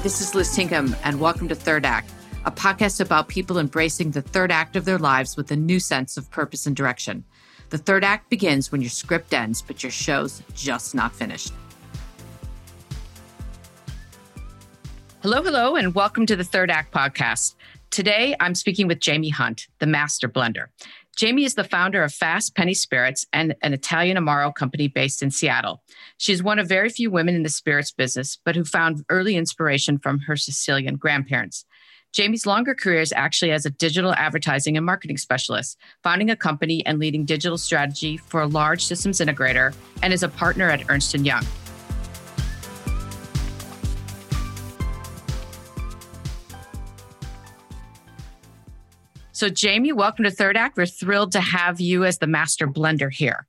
Hi, this is Liz Tinkham, and welcome to Third Act, a podcast about people embracing the third act of their lives with a new sense of purpose and direction. The third act begins when your script ends, but your show's just not finished. Hello, hello, and welcome to the Third Act podcast. Today, I'm speaking with Jamie Hunt, the master blender. Jamie is the founder of Fast Penny Spirits and an Italian Amaro company based in Seattle. She's one of very few women in the spirits business, but who found early inspiration from her Sicilian grandparents. Jamie's longer career is actually as a digital advertising and marketing specialist, founding a company and leading digital strategy for a large systems integrator, and is a partner at Ernst & Young. So, Jamie, welcome to Third Act. We're thrilled to have you as the master blender here.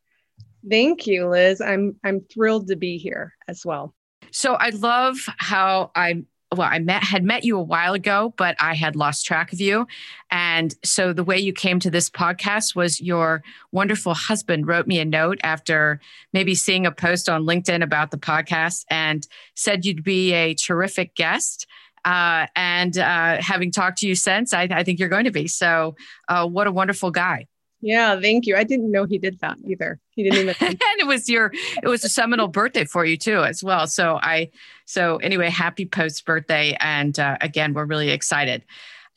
Thank you, Liz. I'm I'm thrilled to be here as well. So, I love how I well, I met had met you a while ago, but I had lost track of you. And so the way you came to this podcast was your wonderful husband wrote me a note after maybe seeing a post on LinkedIn about the podcast and said you'd be a terrific guest. Uh, and uh, having talked to you since, I, I, think you're going to be. So, uh, what a wonderful guy. Yeah, thank you. I didn't know he did that either. He didn't even. and it was your, it was a seminal birthday for you too, as well. So I, so anyway, happy post birthday, and uh, again, we're really excited.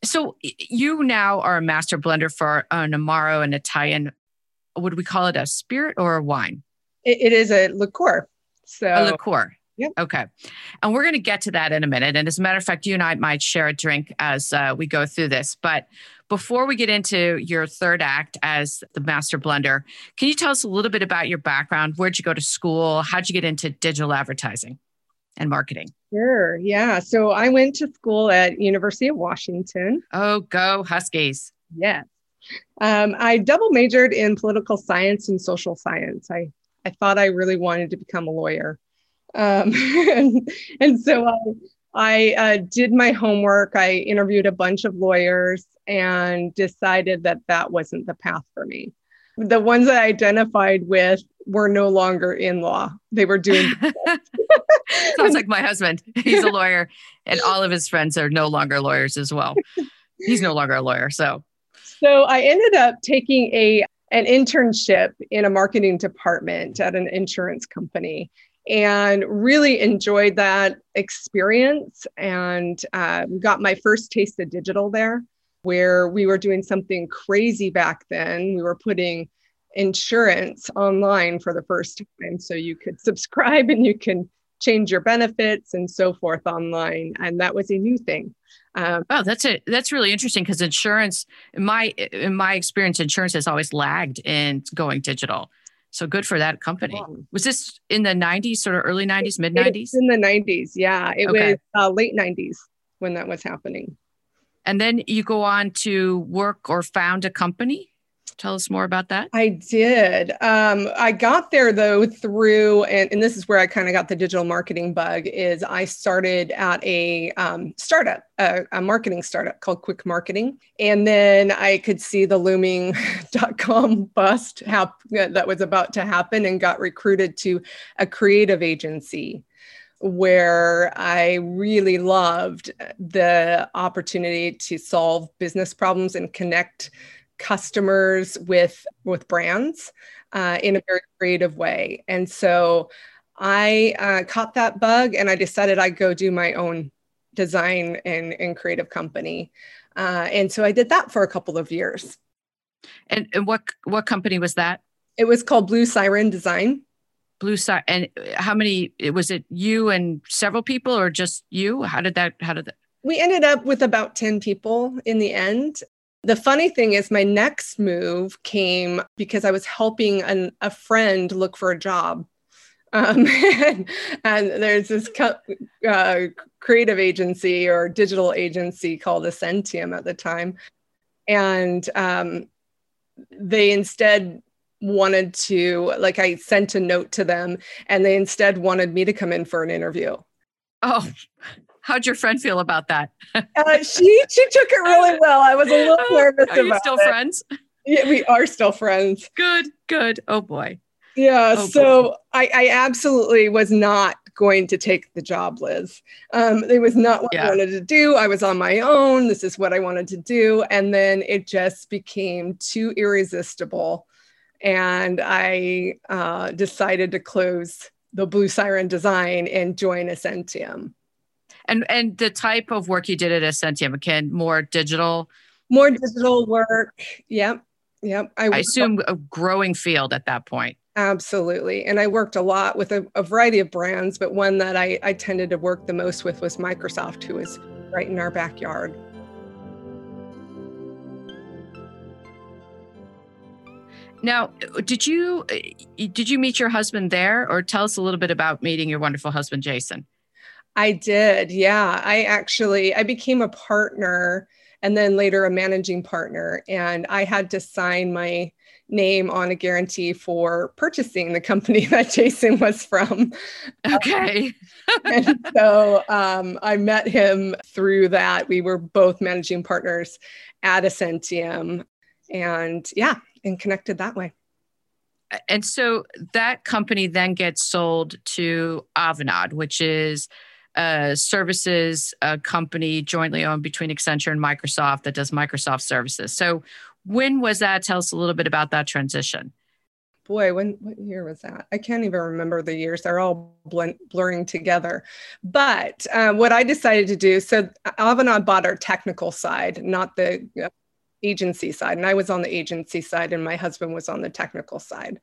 So you now are a master blender for an Amaro, an Italian. Would we call it a spirit or a wine? it, it is a liqueur. So a liqueur. Yep. Okay. And we're going to get to that in a minute. And as a matter of fact, you and I might share a drink as uh, we go through this. But before we get into your third act as the master blender, can you tell us a little bit about your background? Where'd you go to school? How'd you get into digital advertising and marketing? Sure. Yeah. So I went to school at University of Washington. Oh, go Huskies. Yes. Um, I double majored in political science and social science. I, I thought I really wanted to become a lawyer. Um, and, and, so I, I uh, did my homework. I interviewed a bunch of lawyers and decided that that wasn't the path for me. The ones that I identified with were no longer in law. They were doing. Sounds like my husband. He's a lawyer, and all of his friends are no longer lawyers as well. He's no longer a lawyer. So, so I ended up taking a an internship in a marketing department at an insurance company and really enjoyed that experience and uh, got my first taste of digital there where we were doing something crazy back then. We were putting insurance online for the first time so you could subscribe and you can change your benefits and so forth online and that was a new thing. Um, oh that's a that's really interesting because insurance in my in my experience insurance has always lagged in going digital so good for that company. Was this in the 90s, sort of early 90s, mid 90s? In the 90s, yeah. It okay. was uh, late 90s when that was happening. And then you go on to work or found a company? Tell us more about that. I did. Um, I got there though through, and, and this is where I kind of got the digital marketing bug. Is I started at a um, startup, a, a, marketing startup called Quick Marketing, and then I could see the looming dot com bust hap- that was about to happen, and got recruited to a creative agency where I really loved the opportunity to solve business problems and connect customers with with brands uh, in a very creative way. And so i uh, caught that bug and i decided i'd go do my own design and, and creative company. Uh, and so i did that for a couple of years. And, and what what company was that? It was called blue siren design. Blue siren and how many was it you and several people or just you? How did that how did that? We ended up with about 10 people in the end the funny thing is, my next move came because I was helping an, a friend look for a job. Um, and, and, there's this co- uh, creative agency or digital agency called Ascentium at the time. And um, they instead wanted to, like, I sent a note to them and they instead wanted me to come in for an interview. Oh, How'd your friend feel about that? uh, she she took it really well. I was a little nervous are you still it. friends? Yeah, we are still friends. Good, good. Oh boy. Yeah. Oh, so boy. I, I absolutely was not going to take the job, Liz. Um, it was not what yeah. I wanted to do. I was on my own. This is what I wanted to do. And then it just became too irresistible. And I uh, decided to close the Blue Siren design and join Ascentium. And and the type of work you did at Ascentium, again, more digital? More digital work. Yep. Yep. I, I assume a growing field at that point. Absolutely. And I worked a lot with a, a variety of brands, but one that I, I tended to work the most with was Microsoft, who was right in our backyard. Now, did you did you meet your husband there, or tell us a little bit about meeting your wonderful husband, Jason? I did. Yeah, I actually I became a partner and then later a managing partner, and I had to sign my name on a guarantee for purchasing the company that Jason was from. Okay. and so um, I met him through that. We were both managing partners at Ascentium and yeah, and connected that way. And so that company then gets sold to Avanade, which is a services a company jointly owned between Accenture and Microsoft that does Microsoft services. So when was that? Tell us a little bit about that transition. Boy, when what year was that? I can't even remember the years. They're all blend, blurring together. But uh, what I decided to do, so Avanade bought our technical side, not the uh, agency side, and I was on the agency side, and my husband was on the technical side.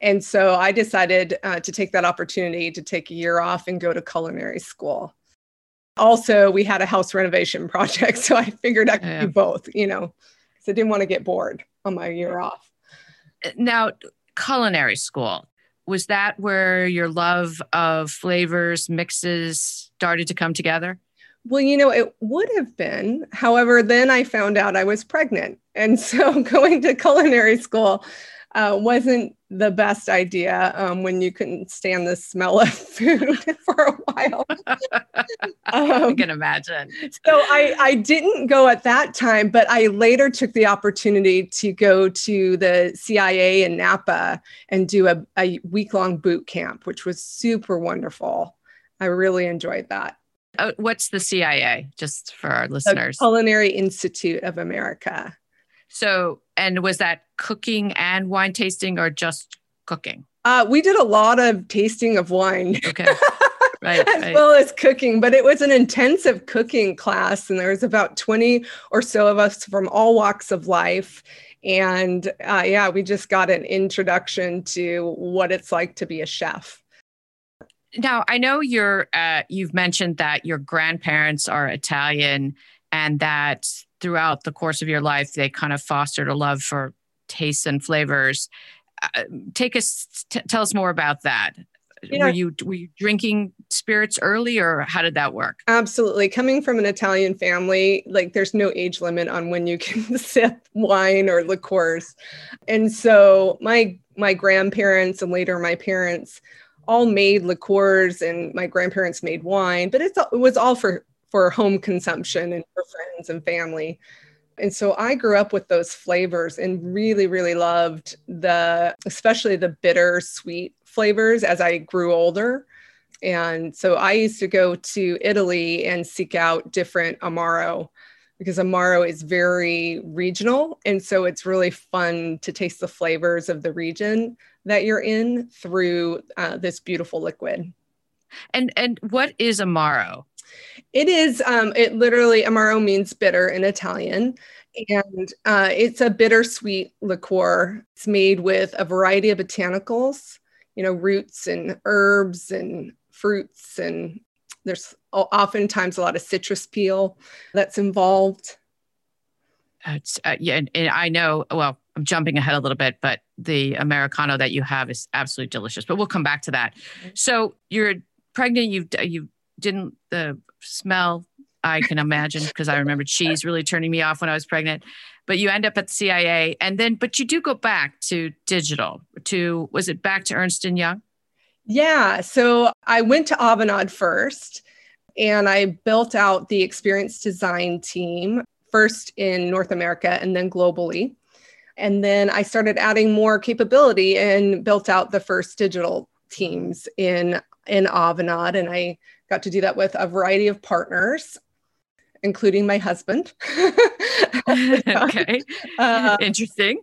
And so I decided uh, to take that opportunity to take a year off and go to culinary school. Also, we had a house renovation project, so I figured I could yeah. do both, you know. Because I didn't want to get bored on my year off. Now, culinary school, was that where your love of flavors, mixes started to come together? Well, you know, it would have been. However, then I found out I was pregnant. And so going to culinary school uh, wasn't the best idea um, when you couldn't stand the smell of food for a while. um, I can imagine. So I, I didn't go at that time, but I later took the opportunity to go to the CIA in Napa and do a, a week long boot camp, which was super wonderful. I really enjoyed that. Uh, what's the CIA, just for our listeners? The Culinary Institute of America. So, and was that cooking and wine tasting or just cooking? Uh, we did a lot of tasting of wine. Okay. Right, as right. well as cooking, but it was an intensive cooking class, and there was about 20 or so of us from all walks of life. And uh, yeah, we just got an introduction to what it's like to be a chef. Now, I know you're, uh, you've mentioned that your grandparents are Italian and that throughout the course of your life, they kind of fostered a love for tastes and flavors. Uh, take us, t- tell us more about that. You know, were you were you drinking spirits early, or how did that work? Absolutely. Coming from an Italian family, like there's no age limit on when you can sip wine or liqueurs, and so my my grandparents and later my parents all made liqueurs, and my grandparents made wine, but it's it was all for for home consumption and for friends and family. And so I grew up with those flavors and really, really loved the, especially the bitter sweet flavors as I grew older. And so I used to go to Italy and seek out different Amaro because Amaro is very regional. And so it's really fun to taste the flavors of the region that you're in through uh, this beautiful liquid. And and what is Amaro? It is, um, it literally, Amaro means bitter in Italian. And uh, it's a bittersweet liqueur. It's made with a variety of botanicals, you know, roots and herbs and fruits. And there's oftentimes a lot of citrus peel that's involved. It's, uh, yeah, and, and I know, well, I'm jumping ahead a little bit, but the Amaricano that you have is absolutely delicious. But we'll come back to that. Mm-hmm. So you're pregnant. You've you didn't the smell I can imagine because I remember cheese really turning me off when I was pregnant. But you end up at the CIA, and then but you do go back to digital. To was it back to Ernst and Young? Yeah. So I went to Avanade first, and I built out the experience design team first in North America and then globally. And then I started adding more capability and built out the first digital teams in in Avanade, and I got to do that with a variety of partners, including my husband. okay, uh, interesting.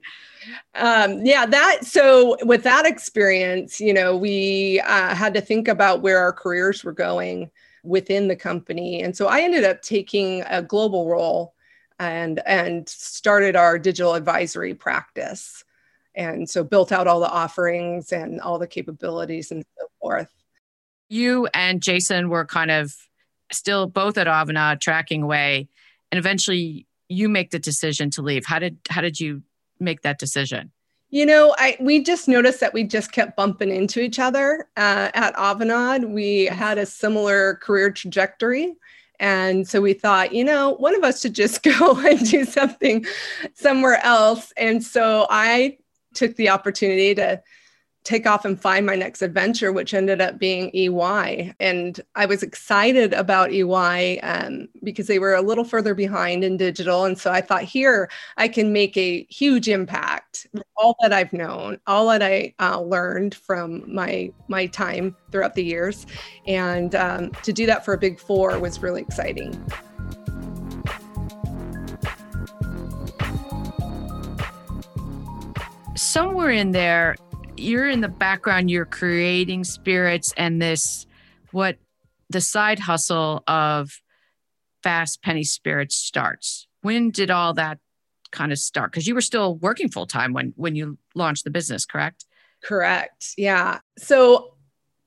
Um, yeah, that so with that experience, you know, we uh, had to think about where our careers were going within the company, and so I ended up taking a global role and and started our digital advisory practice and so built out all the offerings and all the capabilities and so forth you and jason were kind of still both at Avanade tracking away and eventually you make the decision to leave how did how did you make that decision you know, I we just noticed that we just kept bumping into each other uh, at Avanade. We had a similar career trajectory, and so we thought, you know, one of us should just go and do something somewhere else. And so I took the opportunity to take off and find my next adventure, which ended up being EY. And I was excited about EY um, because they were a little further behind in digital. And so I thought, here, I can make a huge impact. All that I've known, all that I uh, learned from my my time throughout the years, and um, to do that for a Big Four was really exciting. Somewhere in there, you're in the background, you're creating spirits and this, what the side hustle of fast penny spirits starts. When did all that kind of start? Because you were still working full time when when you launched the business, correct? Correct. Yeah. So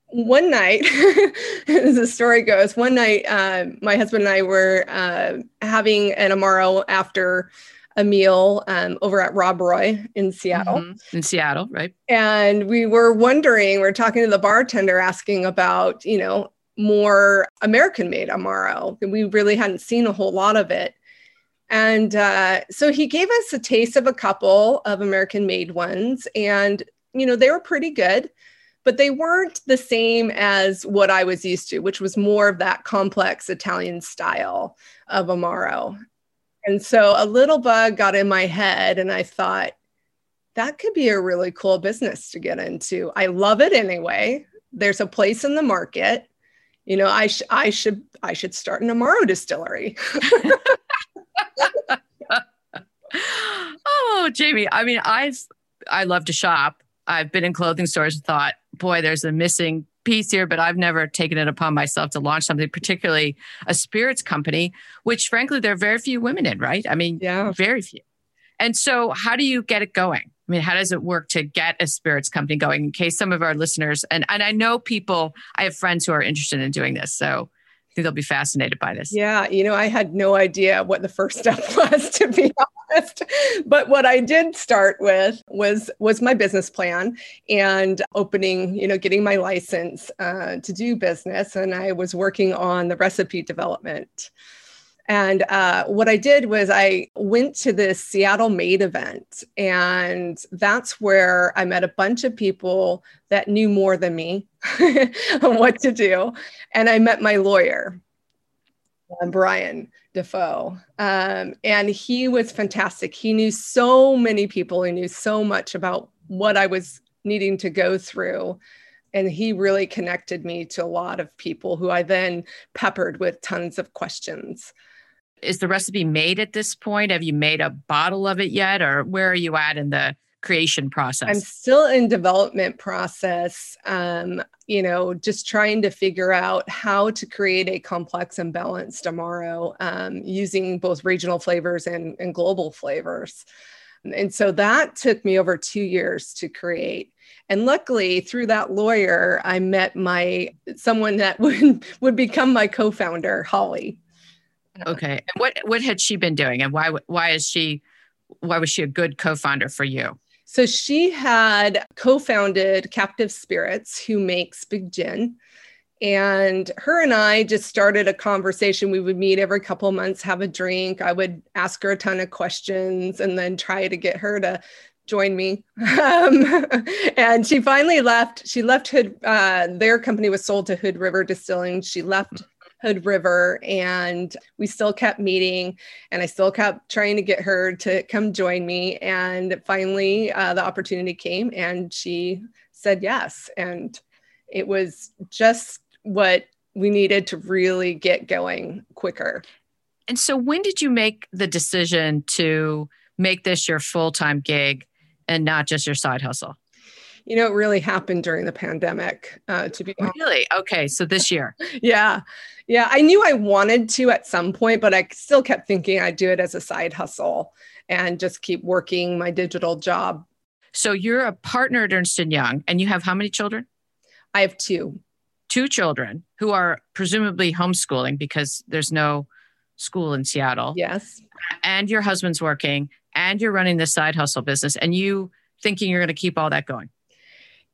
one night, as the story goes, one night, uh, my husband and I were uh, having an Amaro after a meal um, over at Rob Roy in Seattle. Mm-hmm. In Seattle, right? And we were wondering, we are talking to the bartender asking about, you know, more American made Amaro. We really hadn't seen a whole lot of it. And uh, so he gave us a taste of a couple of American made ones. And, you know, they were pretty good, but they weren't the same as what I was used to, which was more of that complex Italian style of Amaro. And so a little bug got in my head, and I thought, that could be a really cool business to get into. I love it anyway. There's a place in the market. You know, I, sh- I should I should start an Amaro distillery. oh, Jamie, I mean, I've I love to shop. I've been in clothing stores and thought, boy, there's a missing piece here, but I've never taken it upon myself to launch something, particularly a spirits company, which frankly, there are very few women in, right? I mean, yeah. very few. And so, how do you get it going? I mean, how does it work to get a spirits company going in case some of our listeners, and, and I know people, I have friends who are interested in doing this. So I think they'll be fascinated by this. Yeah, you know, I had no idea what the first step was to be honest. But what I did start with was was my business plan and opening, you know, getting my license uh, to do business, and I was working on the recipe development. And uh, what I did was I went to this Seattle Made event, and that's where I met a bunch of people that knew more than me on what to do. And I met my lawyer, um, Brian Defoe, um, and he was fantastic. He knew so many people, he knew so much about what I was needing to go through. And he really connected me to a lot of people who I then peppered with tons of questions. Is the recipe made at this point? Have you made a bottle of it yet, or where are you at in the creation process? I'm still in development process. Um, you know, just trying to figure out how to create a complex and balanced Amaro um, using both regional flavors and, and global flavors. And so that took me over two years to create. And luckily, through that lawyer, I met my someone that would would become my co-founder, Holly. Okay. And what what had she been doing, and why why is she why was she a good co-founder for you? So she had co-founded Captive Spirits, who makes Big Gin. And her and I just started a conversation. We would meet every couple months, have a drink. I would ask her a ton of questions and then try to get her to join me. Um, and she finally left. She left Hood. Uh, their company was sold to Hood River Distilling. She left Hood River and we still kept meeting and I still kept trying to get her to come join me. And finally, uh, the opportunity came and she said yes. And it was just what we needed to really get going quicker. And so, when did you make the decision to make this your full time gig and not just your side hustle? You know, it really happened during the pandemic, uh, to be honest. Really? Okay. So this year. yeah. Yeah. I knew I wanted to at some point, but I still kept thinking I'd do it as a side hustle and just keep working my digital job. So you're a partner at Ernst & Young and you have how many children? I have two. Two children who are presumably homeschooling because there's no school in Seattle. Yes. And your husband's working and you're running this side hustle business and you thinking you're going to keep all that going.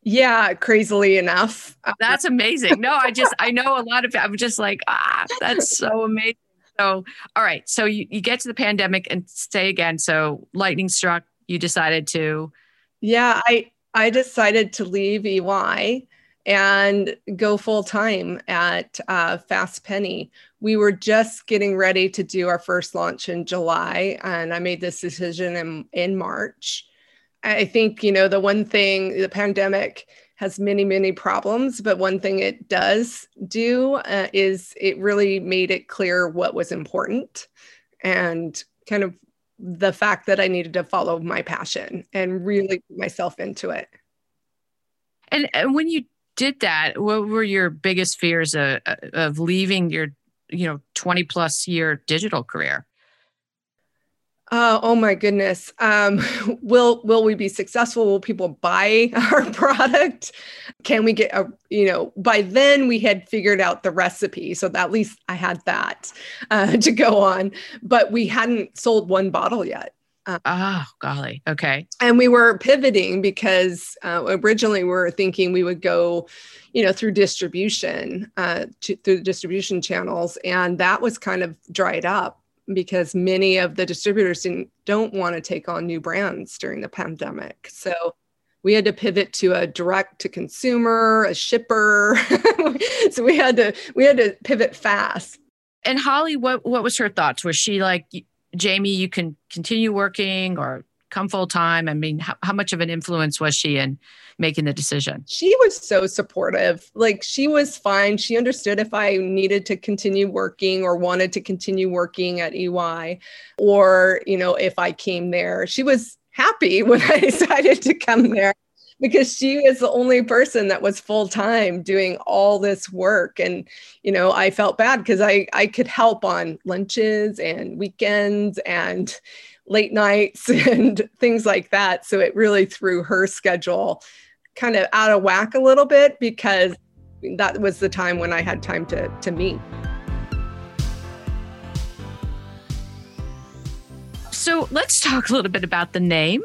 Yeah, crazily enough. That's amazing. No, I just I know a lot of I'm just like, ah, that's so amazing. So, all right. So you, you get to the pandemic and stay again. So lightning struck, you decided to Yeah, I I decided to leave EY and go full time at uh, Fast Penny. We were just getting ready to do our first launch in July, and I made this decision in, in March. I think, you know, the one thing the pandemic has many, many problems, but one thing it does do uh, is it really made it clear what was important and kind of the fact that I needed to follow my passion and really put myself into it. And, and when you did that, what were your biggest fears of, of leaving your, you know, 20 plus year digital career? Uh, oh my goodness. Um, will will we be successful? Will people buy our product? Can we get a you know? By then we had figured out the recipe, so at least I had that uh, to go on. But we hadn't sold one bottle yet. Uh, oh golly, okay. And we were pivoting because uh, originally we were thinking we would go, you know, through distribution, uh, to, through the distribution channels, and that was kind of dried up because many of the distributors didn't don't want to take on new brands during the pandemic. So we had to pivot to a direct to consumer, a shipper. so we had to we had to pivot fast. And Holly, what what was her thoughts? Was she like, Jamie, you can continue working or come full time? I mean, how, how much of an influence was she in making the decision? She was so supportive. Like she was fine. She understood if I needed to continue working or wanted to continue working at EY or, you know, if I came there. She was happy when I decided to come there because she was the only person that was full time doing all this work and you know i felt bad because i i could help on lunches and weekends and late nights and things like that so it really threw her schedule kind of out of whack a little bit because that was the time when I had time to, to meet. So let's talk a little bit about the name.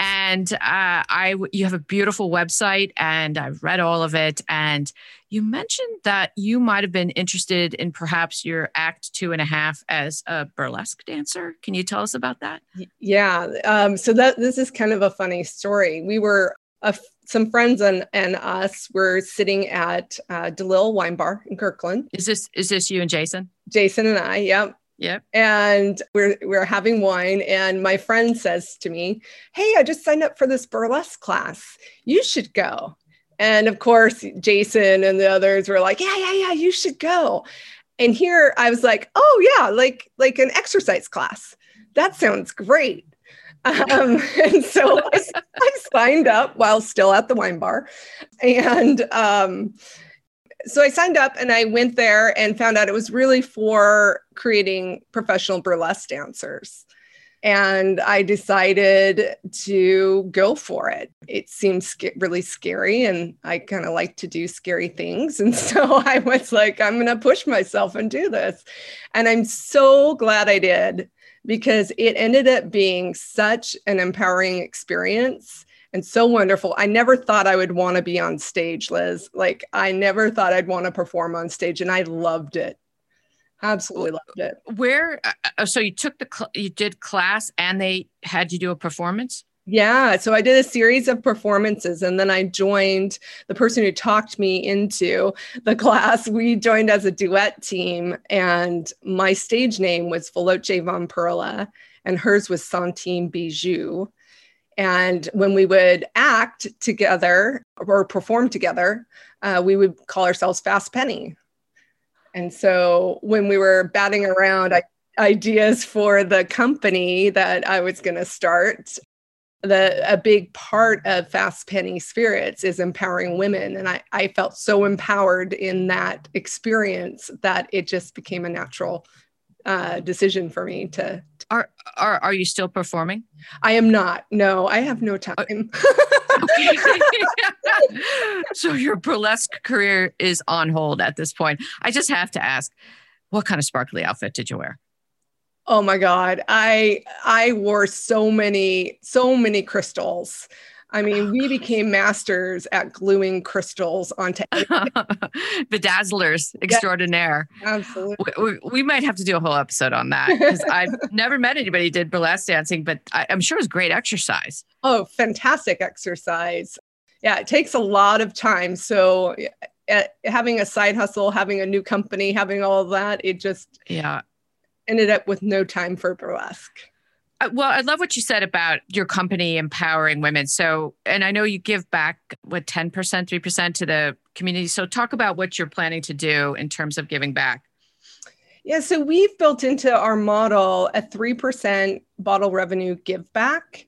And uh, I, you have a beautiful website, and I've read all of it. And you mentioned that you might have been interested in perhaps your act two and a half as a burlesque dancer. Can you tell us about that? Yeah. Um, so that this is kind of a funny story. We were a some friends and, and us were sitting at uh, DeLille Wine Bar in Kirkland. Is this is this you and Jason? Jason and I, yep. Yep. And we're we're having wine, and my friend says to me, "Hey, I just signed up for this burlesque class. You should go." And of course, Jason and the others were like, "Yeah, yeah, yeah, you should go." And here I was like, "Oh yeah, like like an exercise class. That sounds great." Um, and so I, I, signed up while still at the wine bar. And um, so I signed up and I went there and found out it was really for creating professional burlesque dancers. And I decided to go for it. It seemed sc- really scary, and I kind of like to do scary things. And so I was like, I'm going to push myself and do this. And I'm so glad I did because it ended up being such an empowering experience and so wonderful. I never thought I would want to be on stage, Liz. Like, I never thought I'd want to perform on stage, and I loved it. Absolutely loved it. Where, uh, uh so you took the, cl- you did class and they had you do a performance? Yeah. So I did a series of performances and then I joined the person who talked me into the class. We joined as a duet team and my stage name was Veloce Von Perla and hers was Santine Bijou. And when we would act together or perform together, uh, we would call ourselves Fast Penny. And so when we were batting around ideas for the company that I was going to start, the a big part of Fast Penny Spirits is empowering women. And I, I felt so empowered in that experience that it just became a natural uh, decision for me to, are, are are you still performing? I am not. No i have no time so your burlesque career is on hold at this point i just have to ask what kind of sparkly outfit did you wear oh my god i i wore so many so many crystals I mean, we oh. became masters at gluing crystals onto bedazzlers extraordinaire. Yeah, absolutely. We, we, might have to do a whole episode on that because I've never met anybody who did burlesque dancing, but I, I'm sure it was great exercise. Oh, fantastic exercise. Yeah, it takes a lot of time. So, uh, having a side hustle, having a new company, having all of that, it just yeah ended up with no time for burlesque. Uh, well, I love what you said about your company empowering women. So, and I know you give back what 10%, 3% to the community. So, talk about what you're planning to do in terms of giving back. Yeah, so we've built into our model a 3% bottle revenue give back,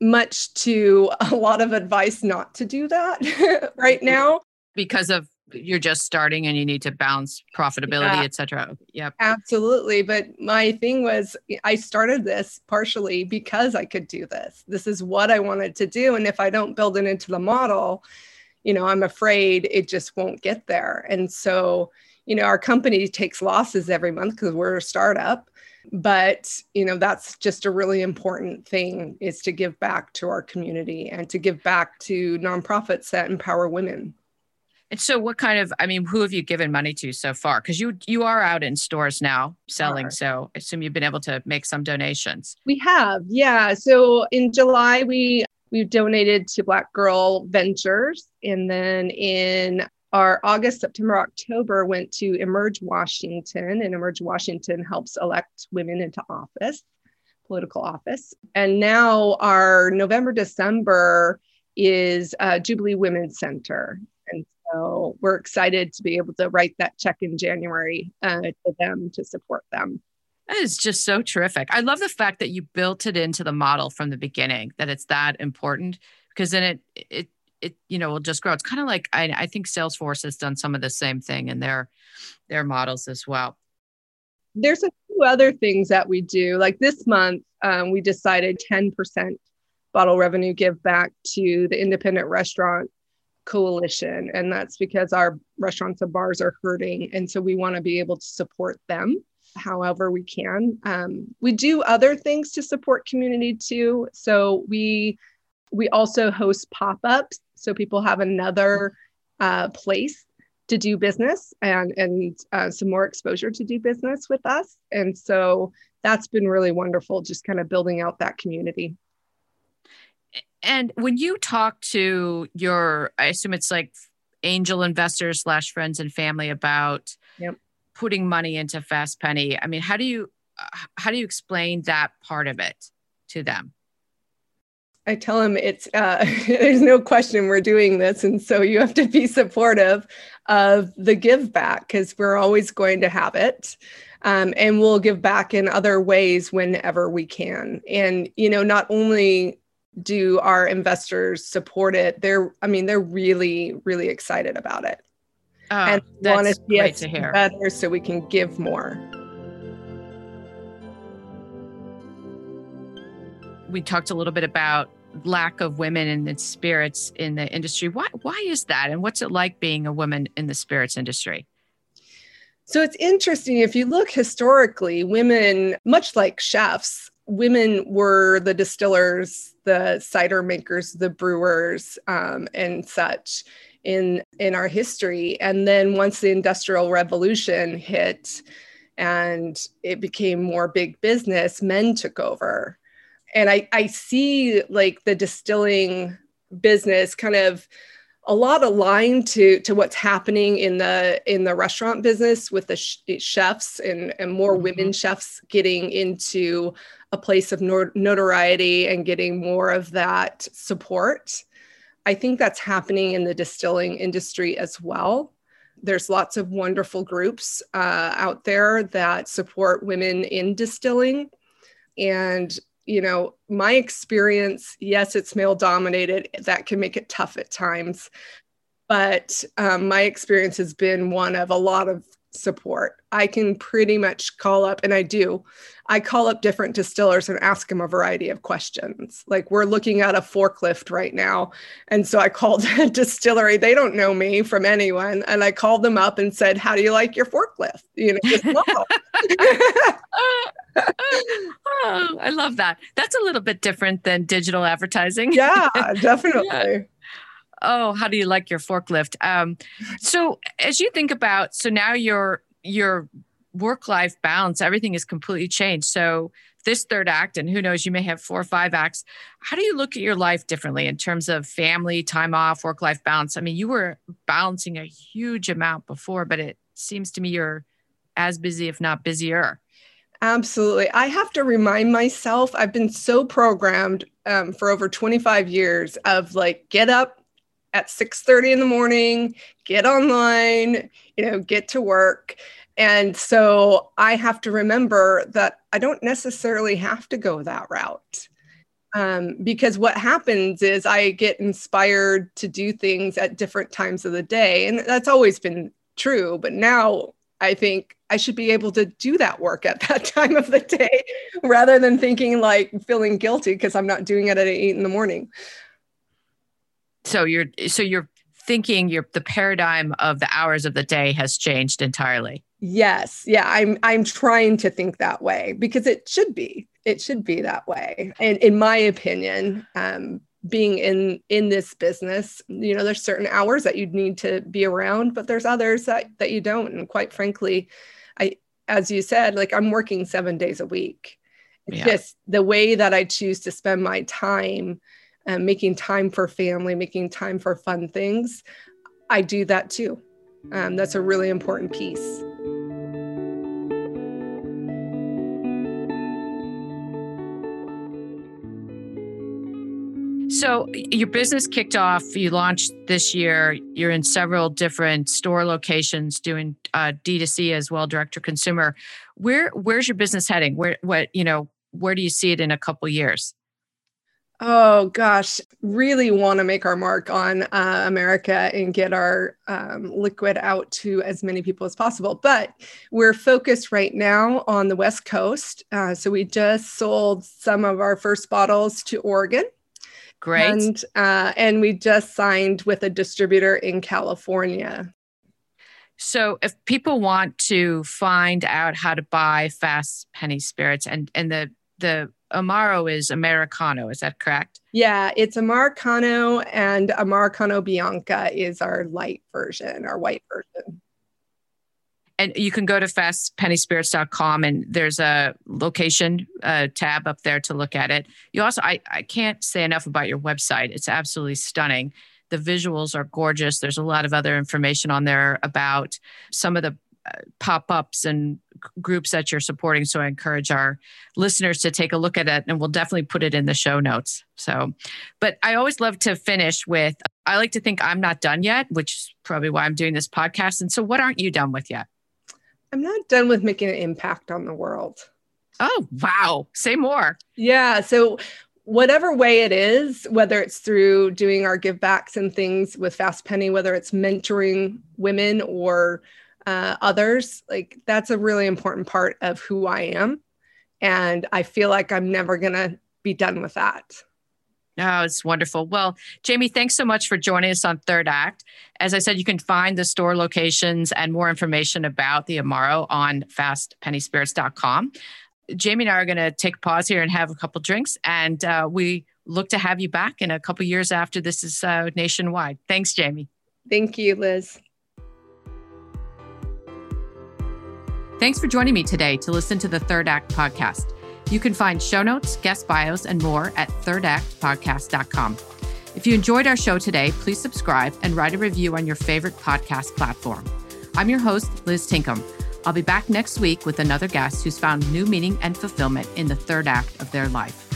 much to a lot of advice not to do that right now. Because of you're just starting and you need to balance profitability, etc. yeah, et cetera. Yep. Absolutely. But my thing was I started this partially because I could do this. This is what I wanted to do. And if I don't build it into the model, you know, I'm afraid it just won't get there. And so, you know, our company takes losses every month because we're a startup. But, you know, that's just a really important thing is to give back to our community and to give back to nonprofits that empower women. And so, what kind of? I mean, who have you given money to so far? Because you you are out in stores now selling, so I assume you've been able to make some donations. We have, yeah. So in July, we we donated to Black Girl Ventures, and then in our August, September, October went to Emerge Washington, and Emerge Washington helps elect women into office, political office. And now our November, December is uh, Jubilee Women's Center. And so we're excited to be able to write that check in January uh, to them to support them. That is just so terrific. I love the fact that you built it into the model from the beginning, that it's that important because then it, it, it, you know, will just grow. It's kind of like I, I think Salesforce has done some of the same thing in their, their models as well. There's a few other things that we do. Like this month, um, we decided 10% bottle revenue give back to the independent restaurant coalition and that's because our restaurants and bars are hurting and so we want to be able to support them however we can um, we do other things to support community too so we we also host pop-ups so people have another uh, place to do business and and uh, some more exposure to do business with us and so that's been really wonderful just kind of building out that community and when you talk to your, I assume it's like angel investors slash friends and family about yep. putting money into Fast Penny. I mean, how do you how do you explain that part of it to them? I tell them it's uh, there's no question we're doing this, and so you have to be supportive of the give back because we're always going to have it, um, and we'll give back in other ways whenever we can. And you know, not only do our investors support it they're i mean they're really really excited about it oh, and want to see us to hear. better so we can give more we talked a little bit about lack of women in the spirits in the industry why why is that and what's it like being a woman in the spirits industry so it's interesting if you look historically women much like chefs women were the distillers, the cider makers, the brewers, um, and such in in our history. And then once the Industrial Revolution hit, and it became more big business, men took over. And I, I see like the distilling business kind of a lot aligned to to what's happening in the in the restaurant business with the sh- chefs and and more mm-hmm. women chefs getting into a place of notoriety and getting more of that support. I think that's happening in the distilling industry as well. There's lots of wonderful groups uh, out there that support women in distilling. And you know, my experience, yes, it's male dominated. That can make it tough at times. But um, my experience has been one of a lot of support. I can pretty much call up, and I do. I call up different distillers and ask them a variety of questions. Like we're looking at a forklift right now. And so I called a distillery. They don't know me from anyone. And I called them up and said, How do you like your forklift? You know, just, oh, I love that. That's a little bit different than digital advertising. Yeah, definitely. yeah. Oh, how do you like your forklift? Um, so as you think about, so now your your work life balance, everything is completely changed. So this third act, and who knows, you may have four or five acts. How do you look at your life differently in terms of family, time off, work life balance? I mean, you were balancing a huge amount before, but it seems to me you're as busy, if not busier. Absolutely. I have to remind myself, I've been so programmed um, for over 25 years of like, get up at 6.30 in the morning, get online, you know, get to work. And so I have to remember that I don't necessarily have to go that route. Um, because what happens is I get inspired to do things at different times of the day. And that's always been true. But now I think I should be able to do that work at that time of the day rather than thinking like feeling guilty because I'm not doing it at eight in the morning. So you're so you're thinking your the paradigm of the hours of the day has changed entirely. Yes. Yeah. I'm I'm trying to think that way because it should be. It should be that way. And in my opinion, um, being in in this business you know there's certain hours that you need to be around but there's others that that you don't. And quite frankly i as you said like i'm working seven days a week. It's yeah. just the way that i choose to spend my time um, making time for family making time for fun things i do that too. Um, that's a really important piece So your business kicked off. You launched this year. You're in several different store locations doing uh, D2C as well, direct to consumer. Where where's your business heading? Where what you know? Where do you see it in a couple years? Oh gosh, really want to make our mark on uh, America and get our um, liquid out to as many people as possible. But we're focused right now on the West Coast. Uh, so we just sold some of our first bottles to Oregon. Great. And, uh, and we just signed with a distributor in California. So if people want to find out how to buy fast penny spirits and, and the, the Amaro is Amaricano, is that correct? Yeah, it's Amaricano and Amaricano Bianca is our light version, our white version and you can go to fastpennyspirits.com and there's a location uh, tab up there to look at it. You also, I, I can't say enough about your website. It's absolutely stunning. The visuals are gorgeous. There's a lot of other information on there about some of the uh, pop ups and groups that you're supporting. So I encourage our listeners to take a look at it and we'll definitely put it in the show notes. So, but I always love to finish with I like to think I'm not done yet, which is probably why I'm doing this podcast. And so, what aren't you done with yet? I'm not done with making an impact on the world. Oh, wow. Say more. Yeah. So, whatever way it is, whether it's through doing our give backs and things with Fast Penny, whether it's mentoring women or uh, others, like that's a really important part of who I am. And I feel like I'm never going to be done with that. Oh, it's wonderful. Well, Jamie, thanks so much for joining us on Third Act. As I said, you can find the store locations and more information about the Amaro on fastpennyspirits.com. Jamie and I are going to take a pause here and have a couple drinks, and uh, we look to have you back in a couple years after this is uh, nationwide. Thanks, Jamie. Thank you, Liz. Thanks for joining me today to listen to the Third Act podcast. You can find show notes, guest bios, and more at thirdactpodcast.com. If you enjoyed our show today, please subscribe and write a review on your favorite podcast platform. I'm your host, Liz Tinkham. I'll be back next week with another guest who's found new meaning and fulfillment in the third act of their life.